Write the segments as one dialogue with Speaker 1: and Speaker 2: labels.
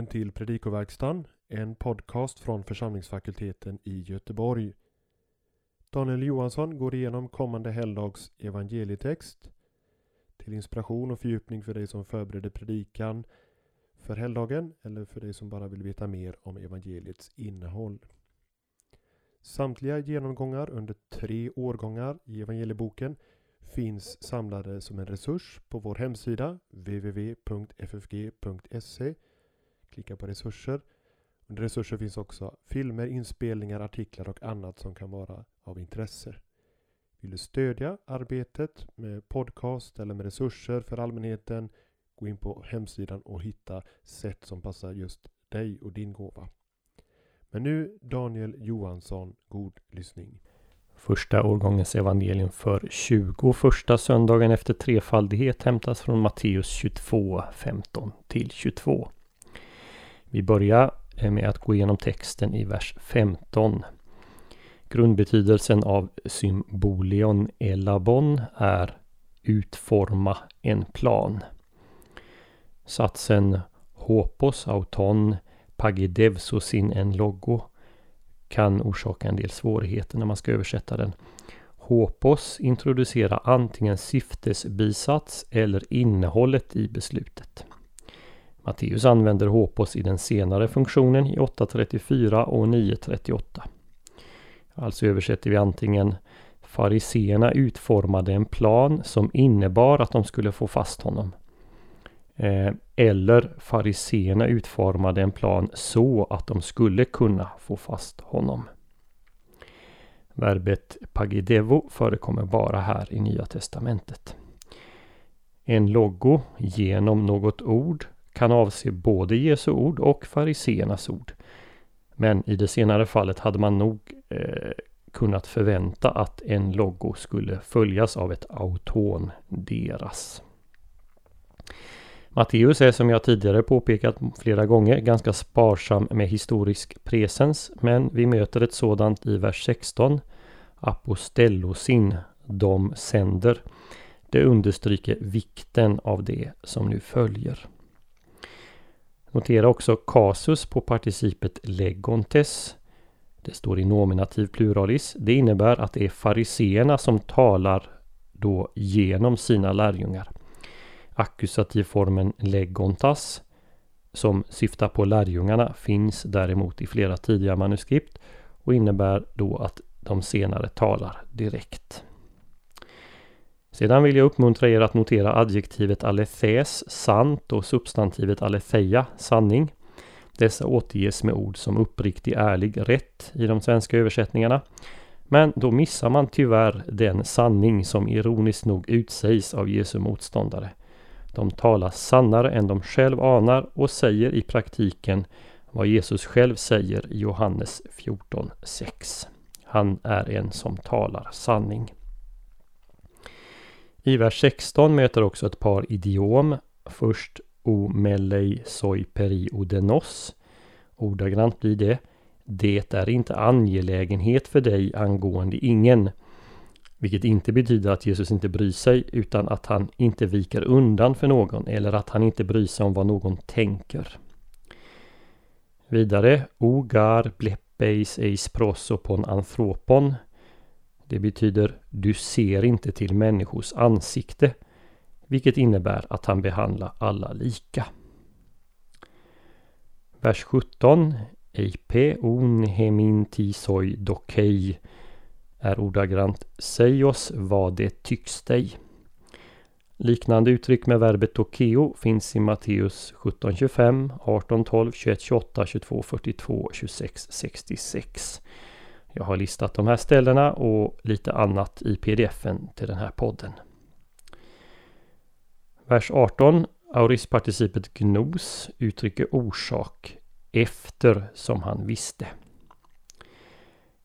Speaker 1: välkommen till Predikoverkstan, en podcast från församlingsfakulteten i Göteborg. Daniel Johansson går igenom kommande helgdags evangelietext till inspiration och fördjupning för dig som förbereder predikan för helgdagen eller för dig som bara vill veta mer om evangeliets innehåll. Samtliga genomgångar under tre årgångar i evangelieboken finns samlade som en resurs på vår hemsida www.ffg.se. Klicka på resurser. Under resurser finns också filmer, inspelningar, artiklar och annat som kan vara av intresse. Vill du stödja arbetet med podcast eller med resurser för allmänheten gå in på hemsidan och hitta sätt som passar just dig och din gåva. Men nu Daniel Johansson, god lyssning.
Speaker 2: Första årgångens evangelium för 20 första söndagen efter trefaldighet hämtas från Matteus 22, 15 till 22. Vi börjar eh, med att gå igenom texten i vers 15. Grundbetydelsen av symbolion elabon är utforma en plan. Satsen hopos auton pagidevsosin en logo kan orsaka en del svårigheter när man ska översätta den. Hopos introducerar antingen syftesbisats eller innehållet i beslutet. Matteus använder hopos i den senare funktionen i 8.34 och 9.38. Alltså översätter vi antingen Fariseerna utformade en plan som innebar att de skulle få fast honom. Eh, eller fariseerna utformade en plan så att de skulle kunna få fast honom. Verbet pagidevo förekommer bara här i Nya Testamentet. En logo genom något ord kan avse både Jesu ord och fariseernas ord. Men i det senare fallet hade man nog eh, kunnat förvänta att en logo skulle följas av ett auton deras. Matteus är som jag tidigare påpekat flera gånger ganska sparsam med historisk presens men vi möter ett sådant i vers 16. Apostellosin, de sänder. Det understryker vikten av det som nu följer. Notera också kasus på participet legontes. Det står i nominativ pluralis. Det innebär att det är fariseerna som talar då genom sina lärjungar akkusativformen legontas som syftar på lärjungarna finns däremot i flera tidiga manuskript och innebär då att de senare talar direkt. Sedan vill jag uppmuntra er att notera adjektivet alethes, sant och substantivet aletheia, sanning. Dessa återges med ord som uppriktig, ärlig, rätt i de svenska översättningarna. Men då missar man tyvärr den sanning som ironiskt nog utsägs av Jesu motståndare. De talar sannare än de själv anar och säger i praktiken vad Jesus själv säger i Johannes 14.6. Han är en som talar sanning. I vers 16 möter också ett par idiom. Först o melei soi peri odenos. Ordagrant blir det Det är inte angelägenhet för dig angående ingen. Vilket inte betyder att Jesus inte bryr sig utan att han inte viker undan för någon eller att han inte bryr sig om vad någon tänker. Vidare, ogar bleppeis eis prosopon anthropon. Det betyder du ser inte till människors ansikte. Vilket innebär att han behandlar alla lika. Vers 17. Eipe on hemintisoi dokei är ordagrant Säg oss vad det tycks dig. Liknande uttryck med verbet dokeo finns i Matteus 17.25, 18.12, 21.28, 22.42, 26.66. Jag har listat de här ställena och lite annat i pdfen till den här podden. Vers 18. Aurisparticipet gnos uttrycker orsak efter som han visste.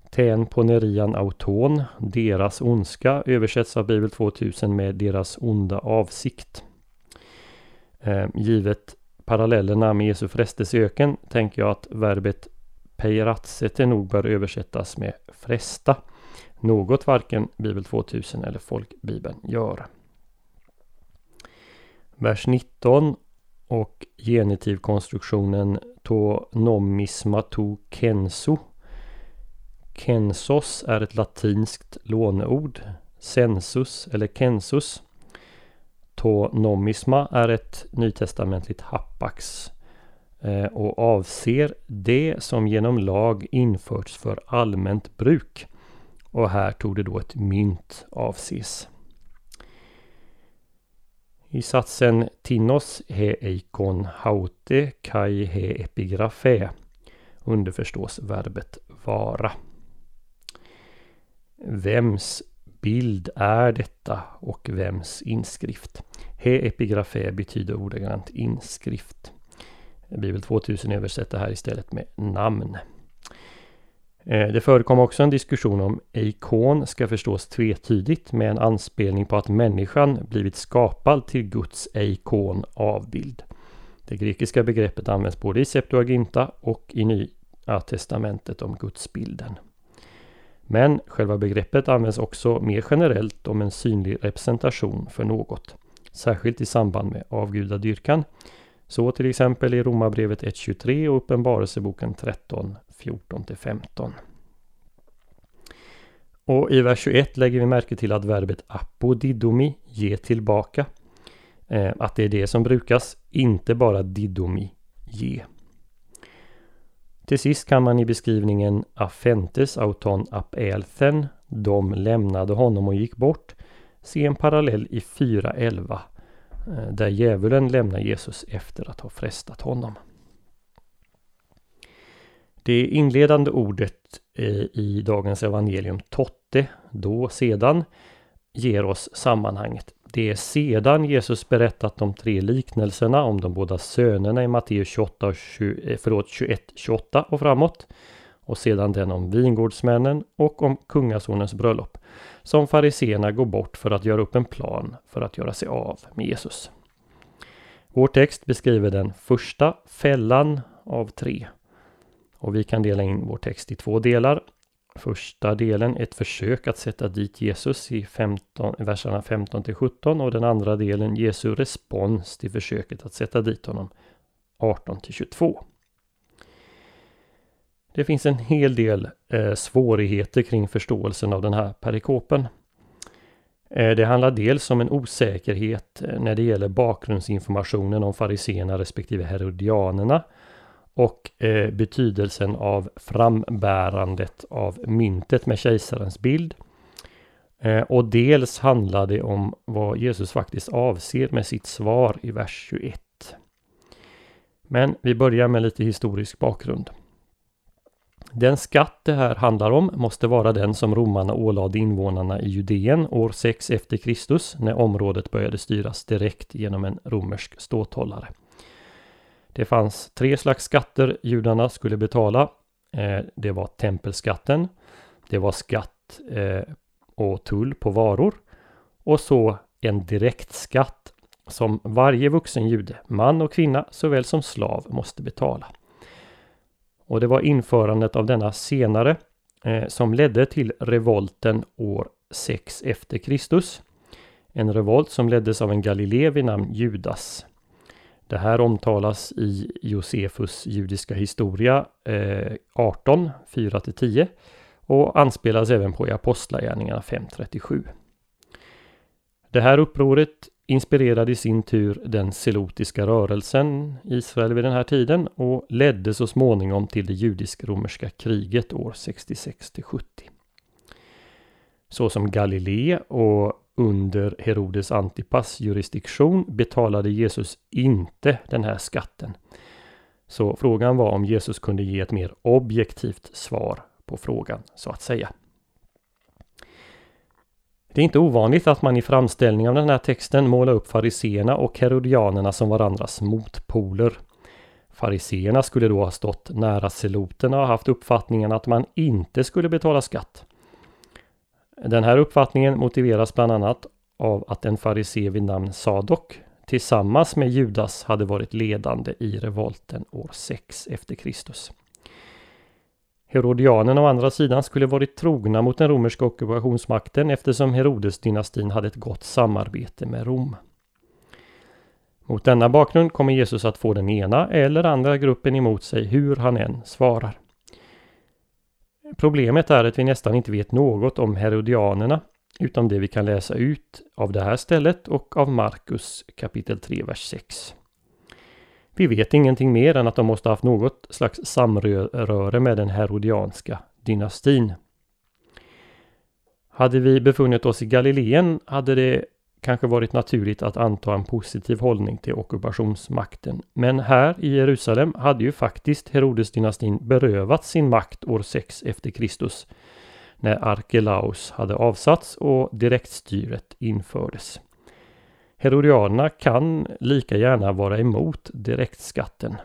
Speaker 2: Tän ponerian auton, deras ondska, översätts av Bibel 2000 med deras onda avsikt. Ehm, givet parallellerna med Jesu frestelse i öken tänker jag att verbet peiratsete nog bör översättas med fresta. Något varken Bibel 2000 eller Folkbibeln gör. Vers 19 och genitivkonstruktionen to nomisma to kenso. Kensos är ett latinskt låneord. Sensus eller kensus. To nomisma är ett nytestamentligt hapax. Eh, och avser det som genom lag införts för allmänt bruk. Och här tog det då ett mynt avses. I satsen Tinos he eikon haute kai he epigrafe underförstås verbet vara. Vems bild är detta och vems inskrift? He epigrafe betyder ordagrant inskrift. Bibel 2000 översätter här istället med namn. Eh, det förekom också en diskussion om ikon ska förstås tvetydigt med en anspelning på att människan blivit skapad till Guds ikon avbild. Det grekiska begreppet används både i Septuaginta och i Nya testamentet om gudsbilden. Men själva begreppet används också mer generellt om en synlig representation för något. Särskilt i samband med avgudadyrkan. Så till exempel i Romarbrevet 1.23 och Uppenbarelseboken 13 14-15. Och i vers 21 lägger vi märke till att verbet apodidomi, ge tillbaka, eh, att det är det som brukas, inte bara didomi, ge. Till sist kan man i beskrivningen affentes auton apelthen, de lämnade honom och gick bort, se en parallell i 4.11 Eh, där djävulen lämnar Jesus efter att ha frestat honom. Det inledande ordet i dagens evangelium, totte, då, sedan, ger oss sammanhanget. Det är sedan Jesus berättat de tre liknelserna om de båda sönerna i Matteus 28 och 20, eh, förlåt, 21, 28 och framåt. Och sedan den om vingårdsmännen och om kungasonens bröllop. Som fariseerna går bort för att göra upp en plan för att göra sig av med Jesus. Vår text beskriver den första fällan av tre. Och vi kan dela in vår text i två delar. Första delen ett försök att sätta dit Jesus i 15, verserna 15 till 17 och den andra delen Jesu respons till försöket att sätta dit honom 18 till 22. Det finns en hel del eh, svårigheter kring förståelsen av den här perikopen. Eh, det handlar dels om en osäkerhet eh, när det gäller bakgrundsinformationen om fariseerna respektive herodianerna och eh, betydelsen av frambärandet av myntet med kejsarens bild. Eh, och dels handlar det om vad Jesus faktiskt avser med sitt svar i vers 21. Men vi börjar med lite historisk bakgrund. Den skatt det här handlar om måste vara den som romarna ålade invånarna i Judeen år 6 efter Kristus när området började styras direkt genom en romersk ståthållare. Det fanns tre slags skatter judarna skulle betala. Eh, det var tempelskatten, det var skatt eh, och tull på varor och så en direktskatt som varje vuxen jude, man och kvinna såväl som slav måste betala. Och det var införandet av denna senare eh, som ledde till revolten år 6 efter Kristus. En revolt som leddes av en galilé vid namn Judas. Det här omtalas i Josefus judiska historia eh, 18, 4-10 och anspelas även på i Apostlagärningarna 5.37. Det här upproret inspirerade i sin tur den selotiska rörelsen i Israel vid den här tiden och ledde så småningom till det judisk-romerska kriget år 66-70. Så som Galilé och under Herodes Antipas jurisdiktion betalade Jesus inte den här skatten. Så frågan var om Jesus kunde ge ett mer objektivt svar på frågan, så att säga. Det är inte ovanligt att man i framställning av den här texten målar upp fariseerna och herodianerna som varandras motpoler. Fariseerna skulle då ha stått nära seloterna och haft uppfattningen att man inte skulle betala skatt. Den här uppfattningen motiveras bland annat av att en farisé vid namn Sadok tillsammans med Judas hade varit ledande i revolten år 6 efter Kristus. Herodianerna å andra sidan skulle varit trogna mot den romerska ockupationsmakten eftersom Herodesdynastin hade ett gott samarbete med Rom. Mot denna bakgrund kommer Jesus att få den ena eller andra gruppen emot sig hur han än svarar. Problemet är att vi nästan inte vet något om Herodianerna utom det vi kan läsa ut av det här stället och av Markus kapitel 3, vers 6. Vi vet ingenting mer än att de måste haft något slags samröre med den herodianska dynastin. Hade vi befunnit oss i Galileen hade det kanske varit naturligt att anta en positiv hållning till ockupationsmakten. Men här i Jerusalem hade ju faktiskt Herodesdynastin berövat sin makt år 6 efter Kristus när Arkelaus hade avsatts och direktstyret infördes. Herodianerna kan lika gärna vara emot direktskatten.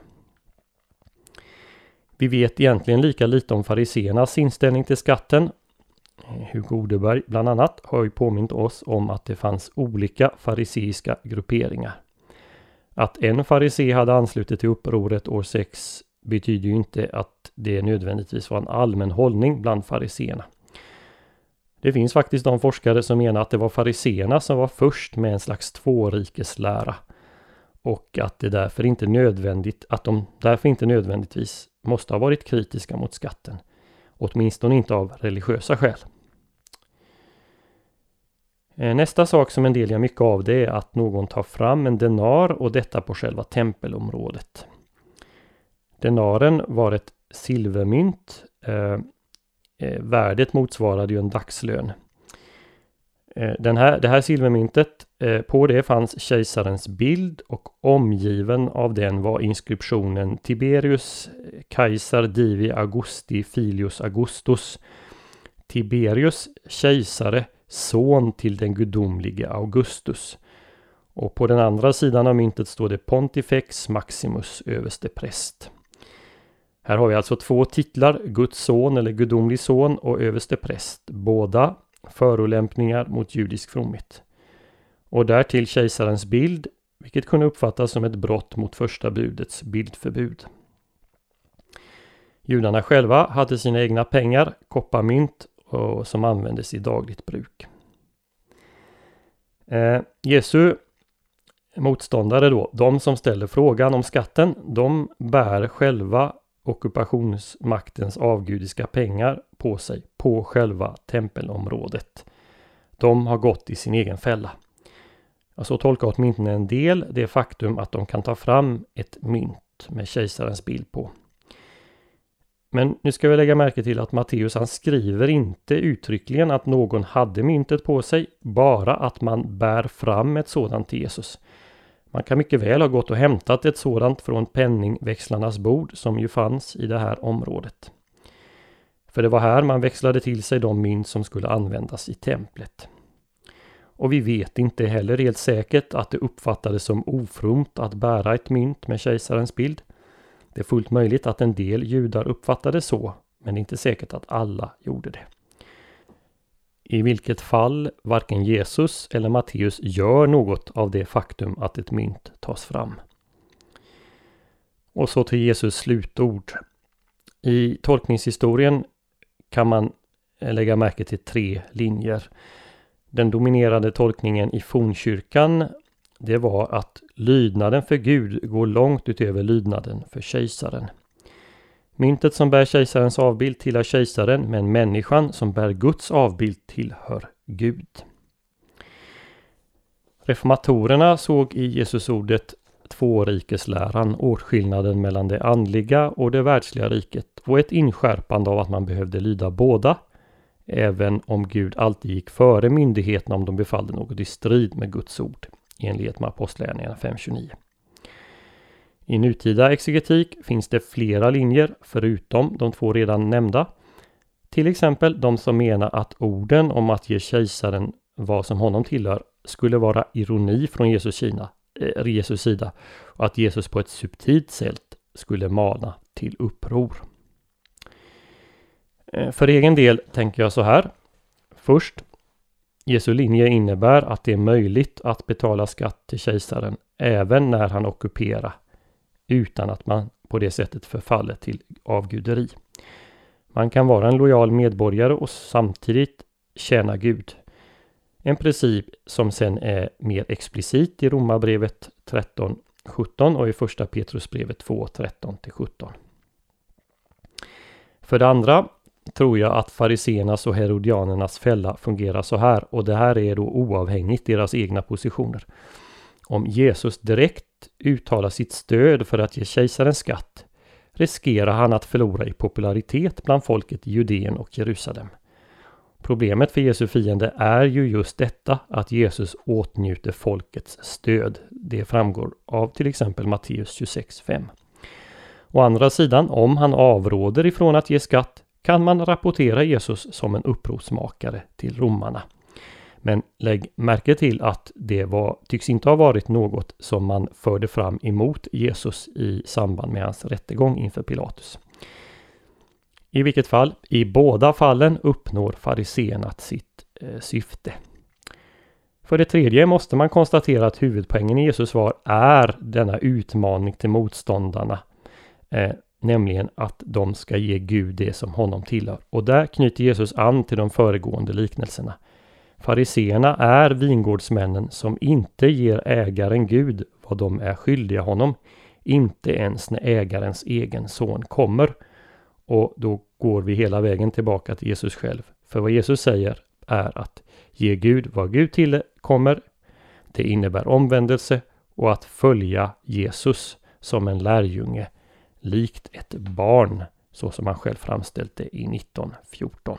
Speaker 2: Vi vet egentligen lika lite om fariseernas inställning till skatten. Hugo Odeberg bland annat har ju påmint oss om att det fanns olika fariseiska grupperingar. Att en farisé hade anslutit till upproret år 6 betyder ju inte att det nödvändigtvis var en allmän hållning bland fariseerna. Det finns faktiskt de forskare som menar att det var fariseerna som var först med en slags tvårikeslära. Och att det därför inte nödvändigt, att de därför inte nödvändigtvis måste ha varit kritiska mot skatten. Åtminstone inte av religiösa skäl. Eh, nästa sak som en del gör mycket av det är att någon tar fram en denar och detta på själva tempelområdet. Denaren var ett silvermynt eh, eh, värdet motsvarade ju en dagslön. Eh, den här, det här silvermyntet, eh, på det fanns kejsarens bild och omgiven av den var inskriptionen Tiberius Kaiser Divi Augusti Filius Augustus. Tiberius kejsare, son till den gudomlige Augustus. Och på den andra sidan av myntet står det Pontifex Maximus överste präst. Här har vi alltså två titlar, Guds son eller gudomlig son och överste präst. Båda förolämpningar mot judisk fromhet. Och därtill kejsarens bild, vilket kunde uppfattas som ett brott mot första budets bildförbud. Judarna själva hade sina egna pengar, kopparmynt, och som användes i dagligt bruk. Eh, Jesu motståndare då, de som ställer frågan om skatten, de bär själva ockupationsmaktens avgudiska pengar på sig på själva tempelområdet. De har gått i sin egen fälla. Så tolkar åtminstone en del det faktum att de kan ta fram ett mynt med kejsarens bild på. Men nu ska vi lägga märke till att Matteus han skriver inte uttryckligen att någon hade myntet på sig, bara att man bär fram ett sådant till Jesus. Man kan mycket väl ha gått och hämtat ett sådant från penningväxlarnas bord som ju fanns i det här området. För det var här man växlade till sig de mynt som skulle användas i templet. Och vi vet inte heller helt säkert att det uppfattades som ofromt att bära ett mynt med kejsarens bild. Det är fullt möjligt att en del judar uppfattade så, men det är inte säkert att alla gjorde det. I vilket fall varken Jesus eller Matteus gör något av det faktum att ett mynt tas fram. Och så till Jesus slutord. I tolkningshistorien kan man lägga märke till tre linjer. Den dominerande tolkningen i fornkyrkan det var att lydnaden för Gud går långt utöver lydnaden för kejsaren. Myntet som bär kejsarens avbild tillhör kejsaren men människan som bär Guds avbild tillhör Gud. Reformatorerna såg i Jesusordet tvårikesläran åtskillnaden mellan det andliga och det världsliga riket och ett inskärpande av att man behövde lyda båda även om Gud alltid gick före myndigheterna om de befallde något i strid med Guds ord i enlighet med Apostlagärningarna 5.29. I nutida exegetik finns det flera linjer förutom de två redan nämnda. Till exempel de som menar att orden om att ge kejsaren vad som honom tillhör skulle vara ironi från Jesus, Kina, eh, Jesus sida och att Jesus på ett subtilt sätt skulle mana till uppror. Eh, för egen del tänker jag så här. Först, Jesu linje innebär att det är möjligt att betala skatt till kejsaren även när han ockuperar utan att man på det sättet förfaller till avguderi. Man kan vara en lojal medborgare och samtidigt tjäna Gud. En princip som sen är mer explicit i Romarbrevet 13.17 och i första Petrusbrevet 2, 13-17. För det andra tror jag att fariseernas och herodianernas fälla fungerar så här och det här är då oavhängigt deras egna positioner. Om Jesus direkt uttala sitt stöd för att ge kejsaren skatt riskerar han att förlora i popularitet bland folket i Judeen och Jerusalem. Problemet för Jesu fiende är ju just detta att Jesus åtnjuter folkets stöd. Det framgår av till exempel Matteus 26.5. Å andra sidan, om han avråder ifrån att ge skatt kan man rapportera Jesus som en upprorsmakare till romarna. Men lägg märke till att det var, tycks inte ha varit något som man förde fram emot Jesus i samband med hans rättegång inför Pilatus. I vilket fall, i båda fallen uppnår fariséerna sitt eh, syfte. För det tredje måste man konstatera att huvudpoängen i Jesus svar är denna utmaning till motståndarna. Eh, nämligen att de ska ge Gud det som honom tillhör. Och där knyter Jesus an till de föregående liknelserna. Fariseerna är vingårdsmännen som inte ger ägaren Gud vad de är skyldiga honom. Inte ens när ägarens egen son kommer. Och då går vi hela vägen tillbaka till Jesus själv. För vad Jesus säger är att ge Gud vad Gud tillkommer. Det innebär omvändelse och att följa Jesus som en lärjunge likt ett barn så som han själv framställt det i 1914.